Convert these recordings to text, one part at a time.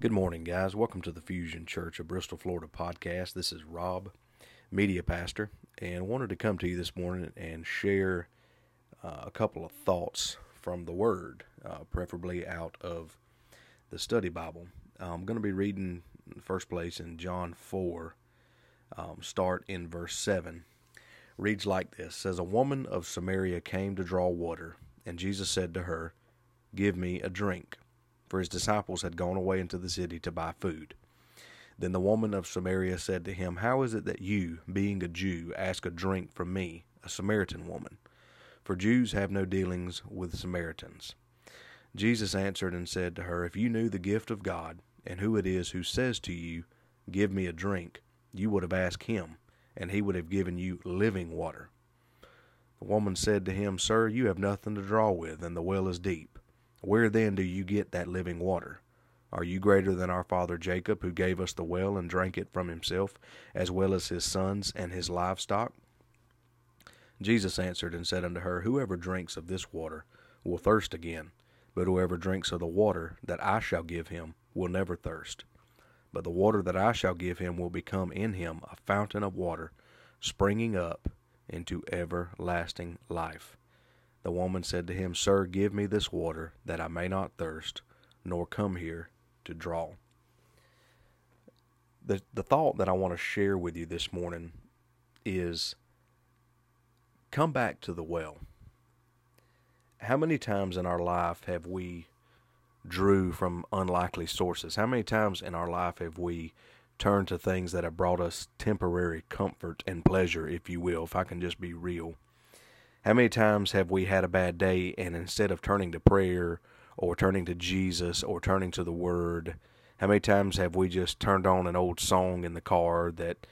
Good morning, guys. Welcome to the Fusion Church of Bristol, Florida podcast. This is Rob, media pastor, and wanted to come to you this morning and share uh, a couple of thoughts from the Word, uh, preferably out of the study Bible. I'm going to be reading first place in John 4, um, start in verse 7. Reads like this says, A woman of Samaria came to draw water, and Jesus said to her, Give me a drink for his disciples had gone away into the city to buy food. Then the woman of Samaria said to him, How is it that you, being a Jew, ask a drink from me, a Samaritan woman? For Jews have no dealings with Samaritans. Jesus answered and said to her, If you knew the gift of God, and who it is who says to you, Give me a drink, you would have asked him, and he would have given you living water. The woman said to him, Sir, you have nothing to draw with, and the well is deep. Where then do you get that living water? Are you greater than our father Jacob, who gave us the well and drank it from himself, as well as his sons and his livestock? Jesus answered and said unto her, Whoever drinks of this water will thirst again, but whoever drinks of the water that I shall give him will never thirst. But the water that I shall give him will become in him a fountain of water, springing up into everlasting life. The woman said to him, Sir, give me this water, that I may not thirst, nor come here to draw. The, the thought that I want to share with you this morning is come back to the well. How many times in our life have we drew from unlikely sources? How many times in our life have we turned to things that have brought us temporary comfort and pleasure, if you will, if I can just be real? How many times have we had a bad day and instead of turning to prayer or turning to Jesus or turning to the Word, how many times have we just turned on an old song in the car that,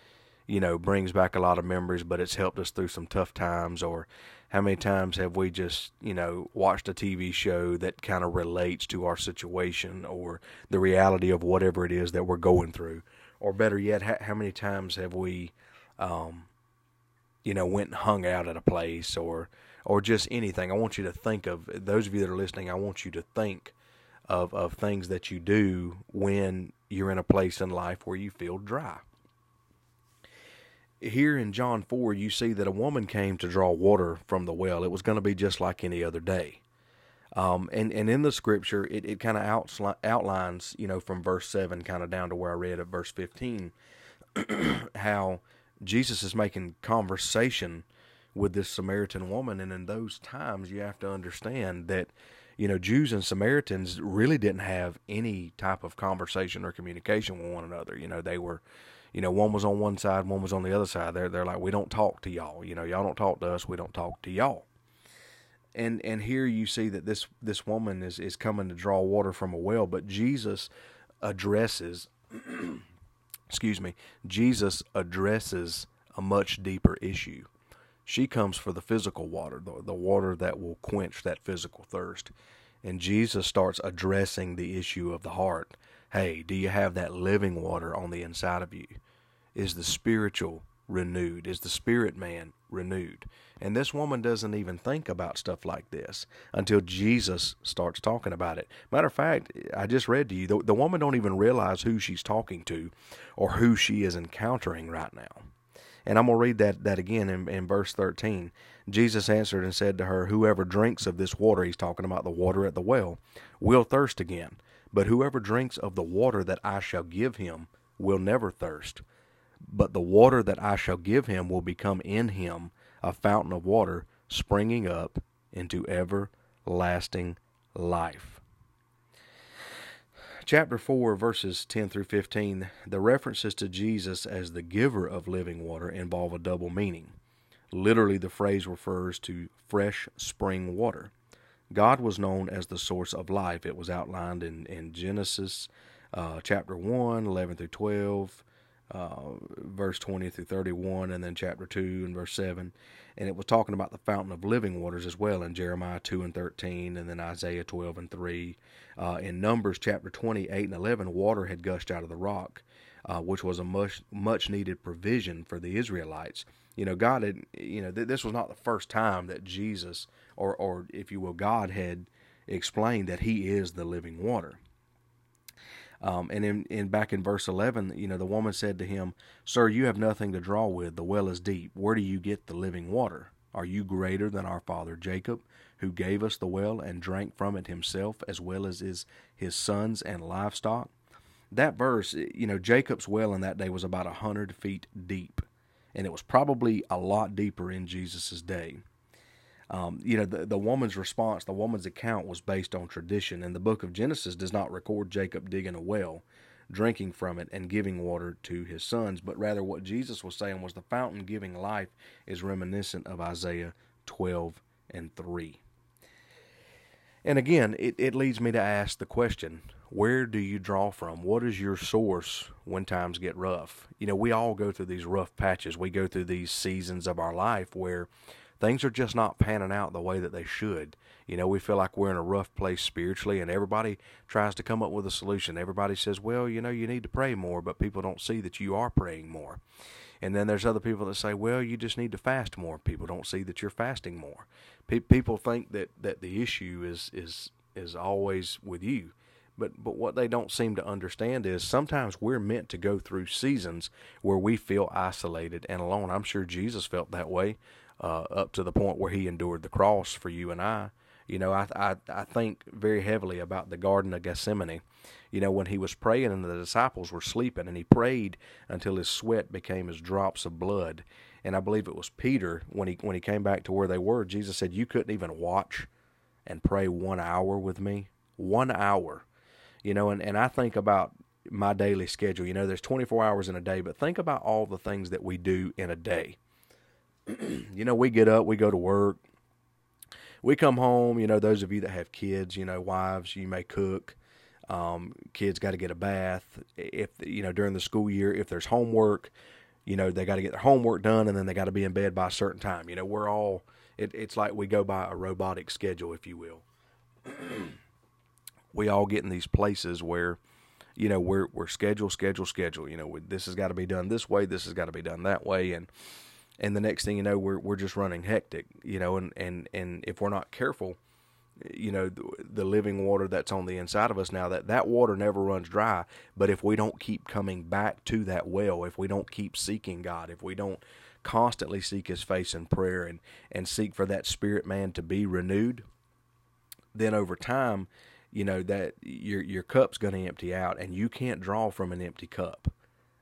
you know, brings back a lot of memories, but it's helped us through some tough times? Or how many times have we just, you know, watched a TV show that kind of relates to our situation or the reality of whatever it is that we're going through? Or better yet, how many times have we, um, you know, went and hung out at a place or or just anything. I want you to think of those of you that are listening, I want you to think of of things that you do when you're in a place in life where you feel dry. Here in John 4, you see that a woman came to draw water from the well. It was going to be just like any other day. Um, and, and in the scripture, it, it kind of outlines, you know, from verse 7 kind of down to where I read at verse 15, how Jesus is making conversation with this Samaritan woman, and in those times, you have to understand that you know Jews and Samaritans really didn't have any type of conversation or communication with one another. You know, they were, you know, one was on one side, one was on the other side. They're they're like, we don't talk to y'all. You know, y'all don't talk to us. We don't talk to y'all. And and here you see that this this woman is is coming to draw water from a well, but Jesus addresses excuse me, Jesus addresses a much deeper issue. She comes for the physical water, the, the water that will quench that physical thirst. And Jesus starts addressing the issue of the heart. Hey, do you have that living water on the inside of you? Is the spiritual renewed? Is the spirit man renewed? And this woman doesn't even think about stuff like this until Jesus starts talking about it. Matter of fact, I just read to you the, the woman don't even realize who she's talking to or who she is encountering right now. And I'm going to read that, that again in, in verse 13. Jesus answered and said to her, Whoever drinks of this water, he's talking about the water at the well, will thirst again. But whoever drinks of the water that I shall give him will never thirst but the water that I shall give him will become in him a fountain of water springing up into everlasting life. Chapter 4, verses 10 through 15, the references to Jesus as the giver of living water involve a double meaning. Literally, the phrase refers to fresh spring water. God was known as the source of life. It was outlined in, in Genesis uh, chapter 1, 11 through 12, uh, verse 20 through 31, and then chapter 2 and verse 7. And it was talking about the fountain of living waters as well in Jeremiah 2 and 13, and then Isaiah 12 and 3. Uh, in Numbers chapter 28 and 11, water had gushed out of the rock, uh, which was a much, much needed provision for the Israelites. You know, God had, you know, th- this was not the first time that Jesus, or, or if you will, God had explained that He is the living water. Um, and in, in back in verse 11, you know, the woman said to him, Sir, you have nothing to draw with. The well is deep. Where do you get the living water? Are you greater than our father Jacob, who gave us the well and drank from it himself, as well as his, his sons and livestock? That verse, you know, Jacob's well in that day was about a hundred feet deep, and it was probably a lot deeper in Jesus' day. Um, you know, the, the woman's response, the woman's account was based on tradition, and the book of Genesis does not record Jacob digging a well, drinking from it, and giving water to his sons, but rather what Jesus was saying was the fountain giving life is reminiscent of Isaiah 12 and 3. And again, it, it leads me to ask the question where do you draw from? What is your source when times get rough? You know, we all go through these rough patches. We go through these seasons of our life where things are just not panning out the way that they should. You know, we feel like we're in a rough place spiritually, and everybody tries to come up with a solution. Everybody says, well, you know, you need to pray more, but people don't see that you are praying more. And then there's other people that say, well, you just need to fast more. People don't see that you're fasting more. Pe- people think that, that the issue is, is, is always with you. But, but what they don't seem to understand is sometimes we're meant to go through seasons where we feel isolated and alone. I'm sure Jesus felt that way uh, up to the point where he endured the cross for you and I. You know, I, I, I think very heavily about the Garden of Gethsemane. You know, when he was praying and the disciples were sleeping, and he prayed until his sweat became as drops of blood. And I believe it was Peter when he when he came back to where they were. Jesus said, "You couldn't even watch and pray one hour with me. One hour." You know, and, and I think about my daily schedule. You know, there's 24 hours in a day, but think about all the things that we do in a day. you know, we get up, we go to work, we come home. You know, those of you that have kids, you know, wives, you may cook. Um, kids got to get a bath. If you know during the school year, if there's homework, you know they got to get their homework done, and then they got to be in bed by a certain time. You know, we're all. It, it's like we go by a robotic schedule, if you will. we all get in these places where you know we're we're schedule schedule schedule you know this has got to be done this way this has got to be done that way and and the next thing you know we're we're just running hectic you know and and and if we're not careful you know the, the, living water that's on the inside of us now that that water never runs dry. But if we don't keep coming back to that well if we don't keep seeking God if we don't constantly seek his face in prayer and and seek for that spirit man to be renewed then over time you know that your your cup's going to empty out and you can't draw from an empty cup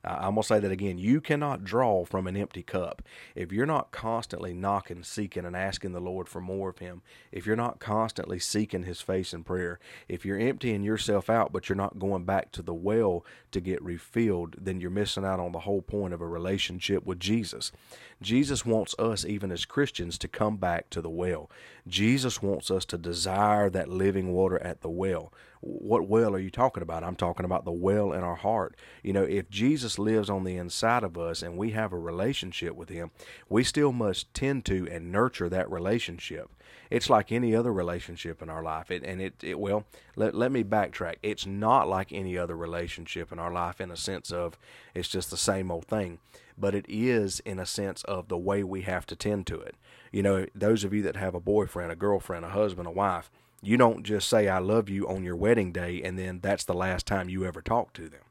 I'm going to say that again. You cannot draw from an empty cup. If you're not constantly knocking, seeking, and asking the Lord for more of Him, if you're not constantly seeking His face in prayer, if you're emptying yourself out, but you're not going back to the well to get refilled, then you're missing out on the whole point of a relationship with Jesus. Jesus wants us, even as Christians, to come back to the well. Jesus wants us to desire that living water at the well. What well are you talking about? I'm talking about the well in our heart. You know, if Jesus lives on the inside of us and we have a relationship with Him, we still must tend to and nurture that relationship. It's like any other relationship in our life. It, and it, it, well, let, let me backtrack. It's not like any other relationship in our life in a sense of it's just the same old thing, but it is in a sense of the way we have to tend to it. You know, those of you that have a boyfriend, a girlfriend, a husband, a wife, you don't just say I love you on your wedding day and then that's the last time you ever talk to them.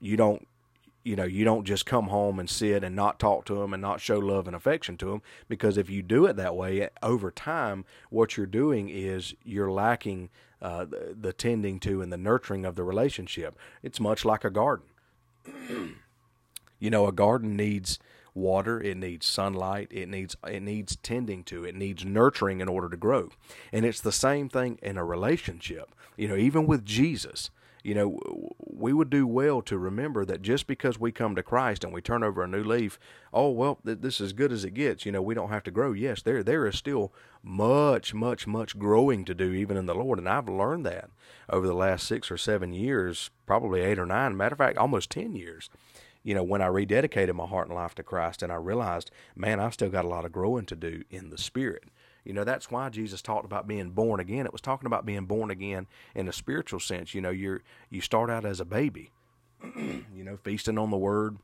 You don't you know, you don't just come home and sit and not talk to them and not show love and affection to them because if you do it that way over time, what you're doing is you're lacking uh, the, the tending to and the nurturing of the relationship. It's much like a garden. You know, a garden needs water, it needs sunlight, it needs it needs tending to, it needs nurturing in order to grow. And it's the same thing in a relationship. You know, even with Jesus, you know, we would do well to remember that just because we come to Christ and we turn over a new leaf, oh well, th- this is as good as it gets. You know, we don't have to grow. Yes, there there is still much, much, much growing to do even in the Lord, and I've learned that over the last six or seven years, probably eight or nine. Matter of fact, almost ten years you know, when I rededicated my heart and life to Christ and I realized, man, I've still got a lot of growing to do in the Spirit. You know, that's why Jesus talked about being born again. It was talking about being born again in a spiritual sense. You know, you're you start out as a baby, you know, feasting on the word,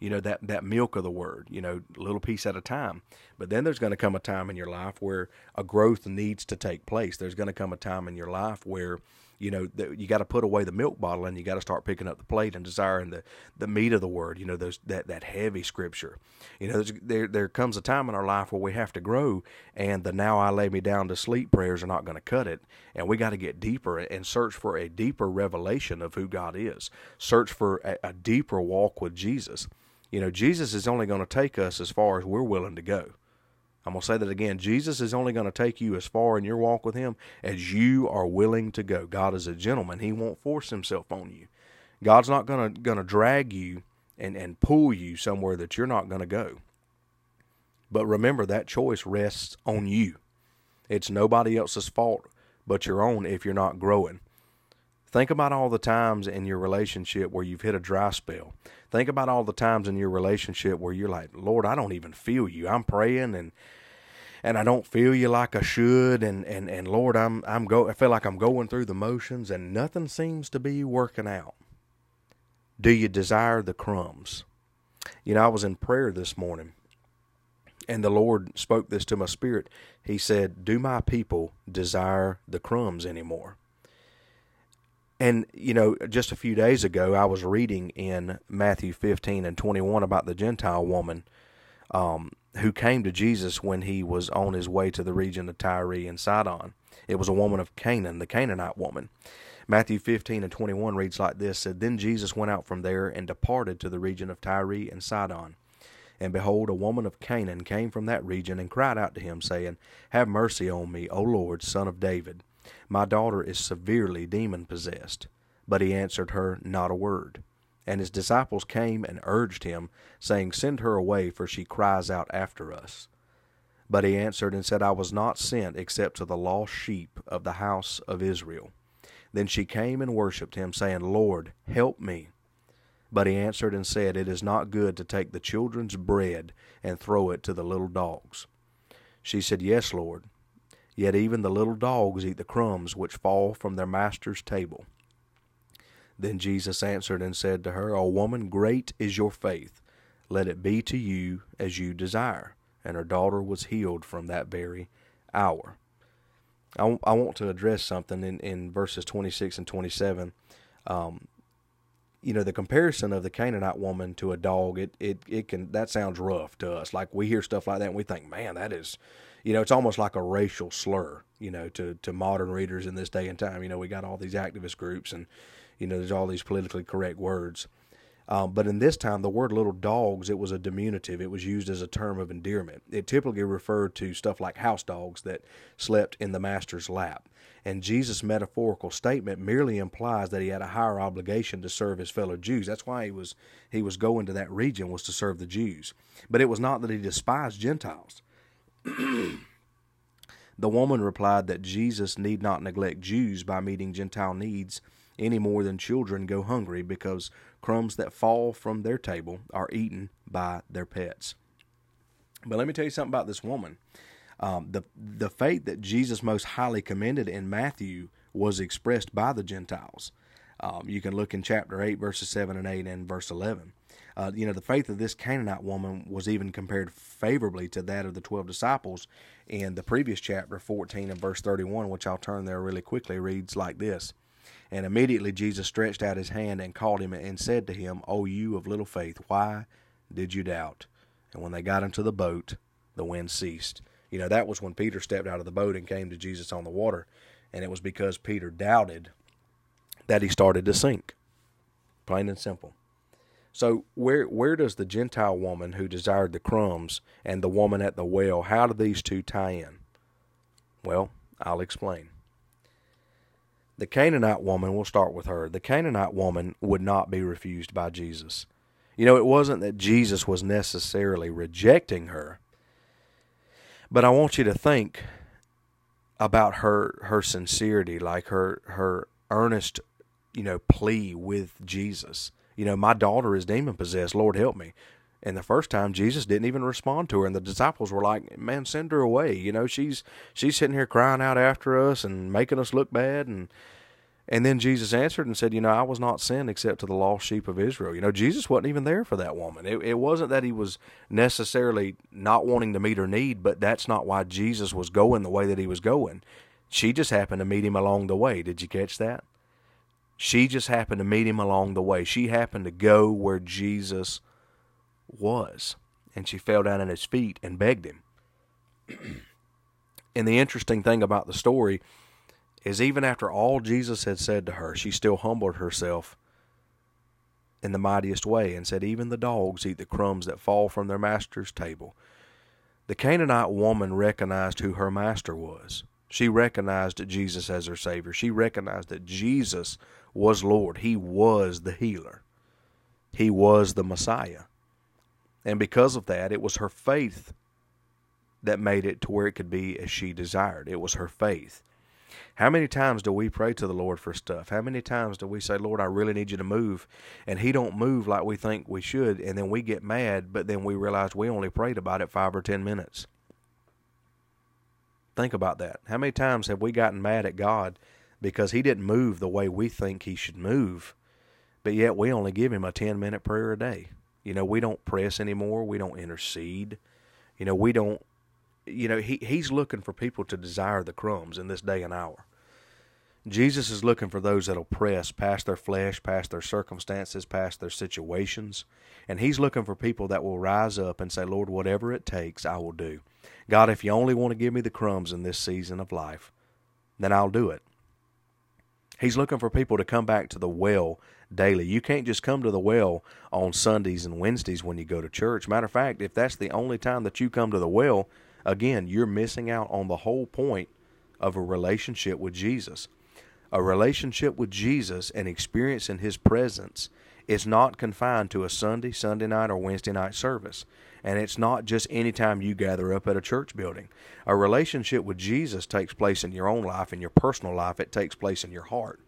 you know that that milk of the word you know little piece at a time but then there's going to come a time in your life where a growth needs to take place there's going to come a time in your life where you know you got to put away the milk bottle and you got to start picking up the plate and desiring the the meat of the word you know those that that heavy scripture. You know there there comes a time in our life where we have to grow and the now i lay me down to sleep prayers are not going to cut it. And we got to get deeper and search for a deeper revelation of who god is. Search for a, a deeper walk with jesus. You know jesus is only going to take us as far as we're willing to go I'm going to say that again. Jesus is only going to take you as far in your walk with Him as you are willing to go. God is a gentleman. He won't force Himself on you. God's not going to, going to drag you and, and pull you somewhere that you're not going to go. But remember, that choice rests on you. It's nobody else's fault but your own if you're not growing. Think about all the times in your relationship where you've hit a dry spell. Think about all the times in your relationship where you're like, Lord, I don't even feel you. I'm praying and and I don't feel you like I should and and and Lord I'm I'm go I feel like I'm going through the motions and nothing seems to be working out. Do you desire the crumbs? You know, I was in prayer this morning and the Lord spoke this to my spirit. He said, "Do my people desire the crumbs anymore?" And, you know, just a few days ago, I was reading in Matthew 15 and 21 about the Gentile woman um, who came to Jesus when he was on his way to the region of Tyre and Sidon. It was a woman of Canaan, the Canaanite woman. Matthew 15 and 21 reads like this said, Then Jesus went out from there and departed to the region of Tyre and Sidon. And behold, a woman of Canaan came from that region and cried out to him, saying, Have mercy on me, O Lord, son of David. My daughter is severely demon possessed. But he answered her not a word. And his disciples came and urged him, saying, Send her away, for she cries out after us. But he answered and said, I was not sent except to the lost sheep of the house of Israel. Then she came and worshipped him, saying, Lord, help me. But he answered and said, It is not good to take the children's bread and throw it to the little dogs. She said, Yes, Lord. Yet even the little dogs eat the crumbs which fall from their master's table. Then Jesus answered and said to her, O woman, great is your faith. Let it be to you as you desire. And her daughter was healed from that very hour. I, I want to address something in, in verses 26 and 27. Um, you know, the comparison of the Canaanite woman to a dog, it, it, it can, that sounds rough to us. Like we hear stuff like that and we think, man, that is, you know, it's almost like a racial slur, you know, to, to modern readers in this day and time. You know, we got all these activist groups and, you know, there's all these politically correct words. Um, but in this time, the word little dogs, it was a diminutive. It was used as a term of endearment. It typically referred to stuff like house dogs that slept in the master's lap. And Jesus' metaphorical statement merely implies that he had a higher obligation to serve his fellow Jews. That's why he was he was going to that region was to serve the Jews. But it was not that he despised Gentiles. the woman replied that Jesus need not neglect Jews by meeting Gentile needs any more than children go hungry because crumbs that fall from their table are eaten by their pets. But let me tell you something about this woman. Um, the the faith that Jesus most highly commended in Matthew was expressed by the Gentiles. Um, you can look in chapter eight, verses seven and eight, and verse eleven. Uh, you know, the faith of this Canaanite woman was even compared favorably to that of the 12 disciples in the previous chapter, 14 and verse 31, which I'll turn there really quickly, reads like this. And immediately Jesus stretched out his hand and called him and said to him, O you of little faith, why did you doubt? And when they got into the boat, the wind ceased. You know, that was when Peter stepped out of the boat and came to Jesus on the water. And it was because Peter doubted that he started to sink. Plain and simple. So where where does the Gentile woman who desired the crumbs and the woman at the well, how do these two tie in? Well, I'll explain. The Canaanite woman, we'll start with her. The Canaanite woman would not be refused by Jesus. You know, it wasn't that Jesus was necessarily rejecting her. But I want you to think about her her sincerity, like her her earnest, you know, plea with Jesus. You know, my daughter is demon possessed. Lord help me. And the first time Jesus didn't even respond to her, and the disciples were like, "Man, send her away." You know, she's she's sitting here crying out after us and making us look bad, and and then Jesus answered and said, "You know, I was not sent except to the lost sheep of Israel." You know, Jesus wasn't even there for that woman. It, it wasn't that he was necessarily not wanting to meet her need, but that's not why Jesus was going the way that he was going. She just happened to meet him along the way. Did you catch that? She just happened to meet him along the way. She happened to go where Jesus was. And she fell down at his feet and begged him. and the interesting thing about the story is even after all Jesus had said to her, she still humbled herself in the mightiest way and said, Even the dogs eat the crumbs that fall from their master's table. The Canaanite woman recognized who her master was. She recognized Jesus as her Savior. She recognized that Jesus was Lord. He was the healer. He was the Messiah. And because of that, it was her faith that made it to where it could be as she desired. It was her faith. How many times do we pray to the Lord for stuff? How many times do we say, Lord, I really need you to move? And He don't move like we think we should, and then we get mad, but then we realize we only prayed about it five or ten minutes. Think about that. How many times have we gotten mad at God because He didn't move the way we think He should move, but yet we only give Him a 10 minute prayer a day? You know, we don't press anymore. We don't intercede. You know, we don't, you know, he, He's looking for people to desire the crumbs in this day and hour. Jesus is looking for those that'll press past their flesh, past their circumstances, past their situations. And He's looking for people that will rise up and say, Lord, whatever it takes, I will do. God, if you only want to give me the crumbs in this season of life, then I'll do it. He's looking for people to come back to the well daily. You can't just come to the well on Sundays and Wednesdays when you go to church. Matter of fact, if that's the only time that you come to the well, again, you're missing out on the whole point of a relationship with Jesus. A relationship with Jesus and experiencing His presence is not confined to a Sunday, Sunday night, or Wednesday night service. And it's not just any time you gather up at a church building. A relationship with Jesus takes place in your own life, in your personal life. It takes place in your heart.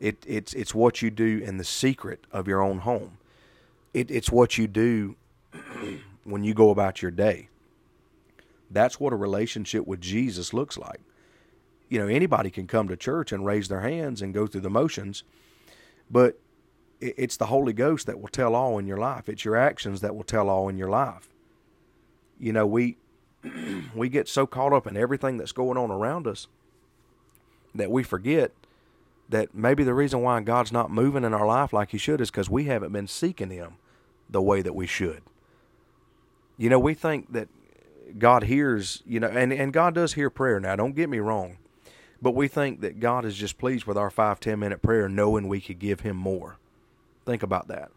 It, it's, it's what you do in the secret of your own home. It, it's what you do when you go about your day. That's what a relationship with Jesus looks like. You know, anybody can come to church and raise their hands and go through the motions, but it's the Holy Ghost that will tell all in your life. It's your actions that will tell all in your life. You know, we we get so caught up in everything that's going on around us that we forget that maybe the reason why God's not moving in our life like He should is because we haven't been seeking Him the way that we should. You know, we think that God hears, you know, and, and God does hear prayer now, don't get me wrong. But we think that God is just pleased with our five, ten minute prayer, knowing we could give Him more. Think about that.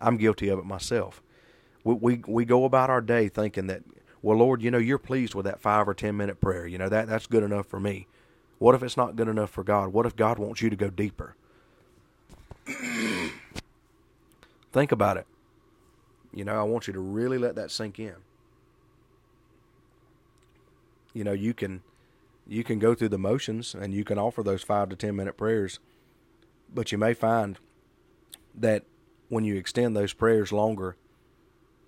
I'm guilty of it myself. We, we, we go about our day thinking that, well, Lord, you know, you're pleased with that five or ten minute prayer. You know, that, that's good enough for me. What if it's not good enough for God? What if God wants you to go deeper? Think about it. You know, I want you to really let that sink in. You know, you can you can go through the motions and you can offer those 5 to 10 minute prayers, but you may find that when you extend those prayers longer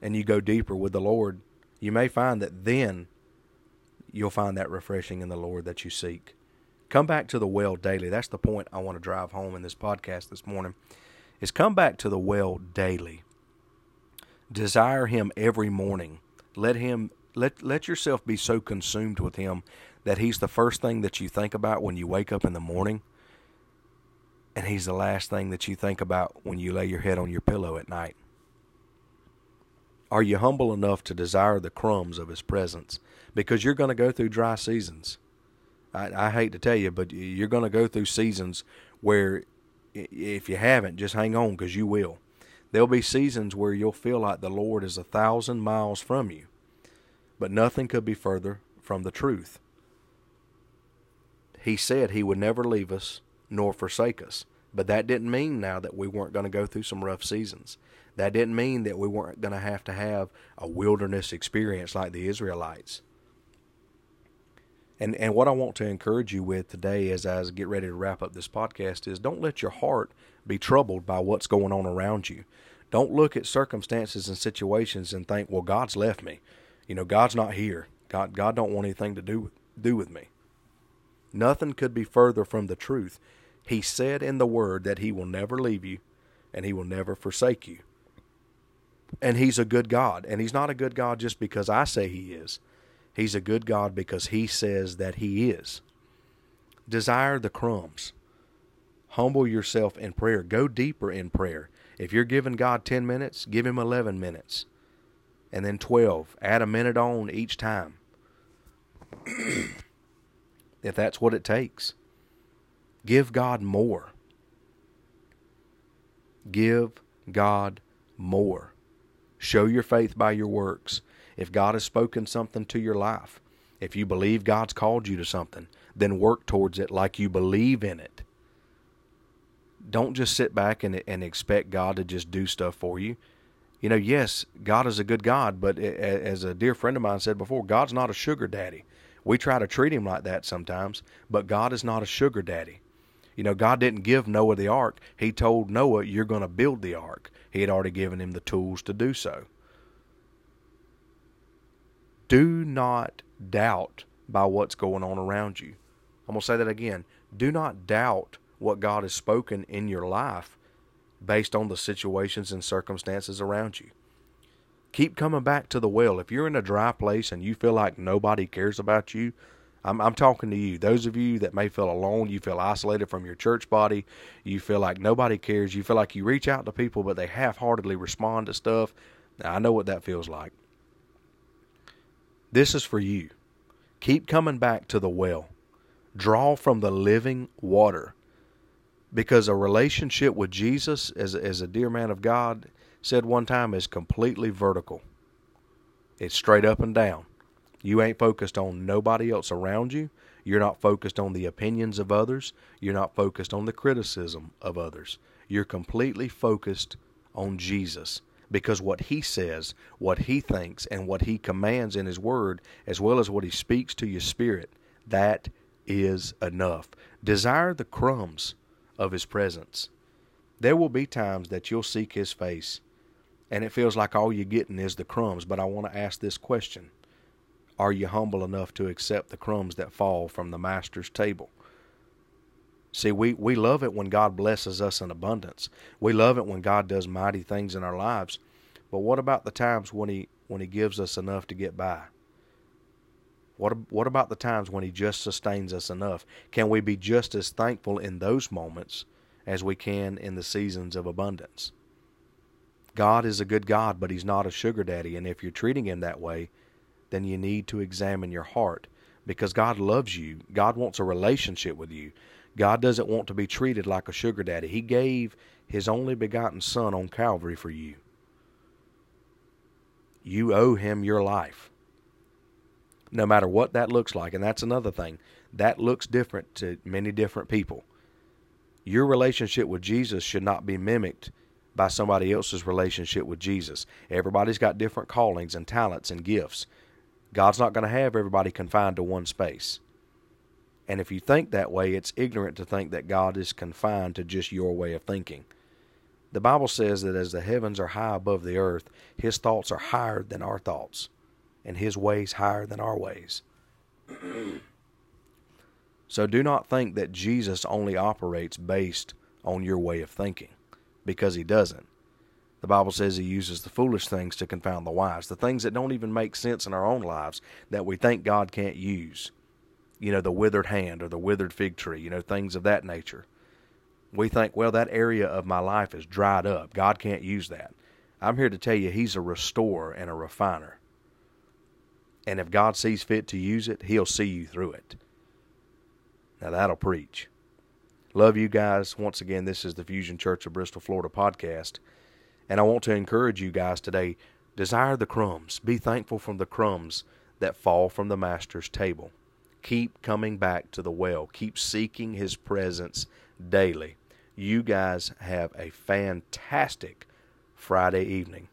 and you go deeper with the Lord, you may find that then you'll find that refreshing in the Lord that you seek. Come back to the well daily. That's the point I want to drive home in this podcast this morning. Is come back to the well daily. Desire him every morning. Let him let let yourself be so consumed with him that he's the first thing that you think about when you wake up in the morning and He's the last thing that you think about when you lay your head on your pillow at night. Are you humble enough to desire the crumbs of His presence? Because you're going to go through dry seasons. I, I hate to tell you, but you're going to go through seasons where, if you haven't, just hang on because you will. There'll be seasons where you'll feel like the Lord is a thousand miles from you, but nothing could be further from the truth. He said He would never leave us nor forsake us. But that didn't mean now that we weren't going to go through some rough seasons. That didn't mean that we weren't going to have to have a wilderness experience like the Israelites. And and what I want to encourage you with today as I get ready to wrap up this podcast is don't let your heart be troubled by what's going on around you. Don't look at circumstances and situations and think, "Well, God's left me. You know, God's not here. God God don't want anything to do do with me." Nothing could be further from the truth. He said in the Word that He will never leave you and He will never forsake you. And He's a good God. And He's not a good God just because I say He is. He's a good God because He says that He is. Desire the crumbs. Humble yourself in prayer. Go deeper in prayer. If you're giving God 10 minutes, give Him 11 minutes. And then 12. Add a minute on each time. if that's what it takes. Give God more. Give God more. Show your faith by your works. If God has spoken something to your life, if you believe God's called you to something, then work towards it like you believe in it. Don't just sit back and, and expect God to just do stuff for you. You know, yes, God is a good God, but as a dear friend of mine said before, God's not a sugar daddy. We try to treat him like that sometimes, but God is not a sugar daddy. You know, God didn't give Noah the ark. He told Noah, You're going to build the ark. He had already given him the tools to do so. Do not doubt by what's going on around you. I'm going to say that again. Do not doubt what God has spoken in your life based on the situations and circumstances around you. Keep coming back to the well. If you're in a dry place and you feel like nobody cares about you, I'm, I'm talking to you. Those of you that may feel alone, you feel isolated from your church body, you feel like nobody cares, you feel like you reach out to people, but they half heartedly respond to stuff. Now, I know what that feels like. This is for you. Keep coming back to the well. Draw from the living water. Because a relationship with Jesus, as, as a dear man of God said one time, is completely vertical. It's straight up and down. You ain't focused on nobody else around you. You're not focused on the opinions of others. You're not focused on the criticism of others. You're completely focused on Jesus because what he says, what he thinks, and what he commands in his word, as well as what he speaks to your spirit, that is enough. Desire the crumbs of his presence. There will be times that you'll seek his face and it feels like all you're getting is the crumbs, but I want to ask this question are you humble enough to accept the crumbs that fall from the master's table? See, we, we love it when God blesses us in abundance. We love it when God does mighty things in our lives. But what about the times when he when he gives us enough to get by? What what about the times when he just sustains us enough? Can we be just as thankful in those moments as we can in the seasons of abundance? God is a good God, but he's not a sugar daddy, and if you're treating him that way, then you need to examine your heart because God loves you. God wants a relationship with you. God doesn't want to be treated like a sugar daddy. He gave his only begotten son on Calvary for you. You owe him your life. No matter what that looks like. And that's another thing. That looks different to many different people. Your relationship with Jesus should not be mimicked by somebody else's relationship with Jesus. Everybody's got different callings and talents and gifts. God's not going to have everybody confined to one space. And if you think that way, it's ignorant to think that God is confined to just your way of thinking. The Bible says that as the heavens are high above the earth, his thoughts are higher than our thoughts, and his ways higher than our ways. so do not think that Jesus only operates based on your way of thinking, because he doesn't. The Bible says he uses the foolish things to confound the wise, the things that don't even make sense in our own lives that we think God can't use. You know, the withered hand or the withered fig tree, you know, things of that nature. We think, well, that area of my life is dried up. God can't use that. I'm here to tell you, He's a restorer and a refiner. And if God sees fit to use it, He'll see you through it. Now, that'll preach. Love you guys. Once again, this is the Fusion Church of Bristol, Florida podcast. And I want to encourage you guys today desire the crumbs. Be thankful for the crumbs that fall from the Master's table. Keep coming back to the well. Keep seeking His presence daily. You guys have a fantastic Friday evening.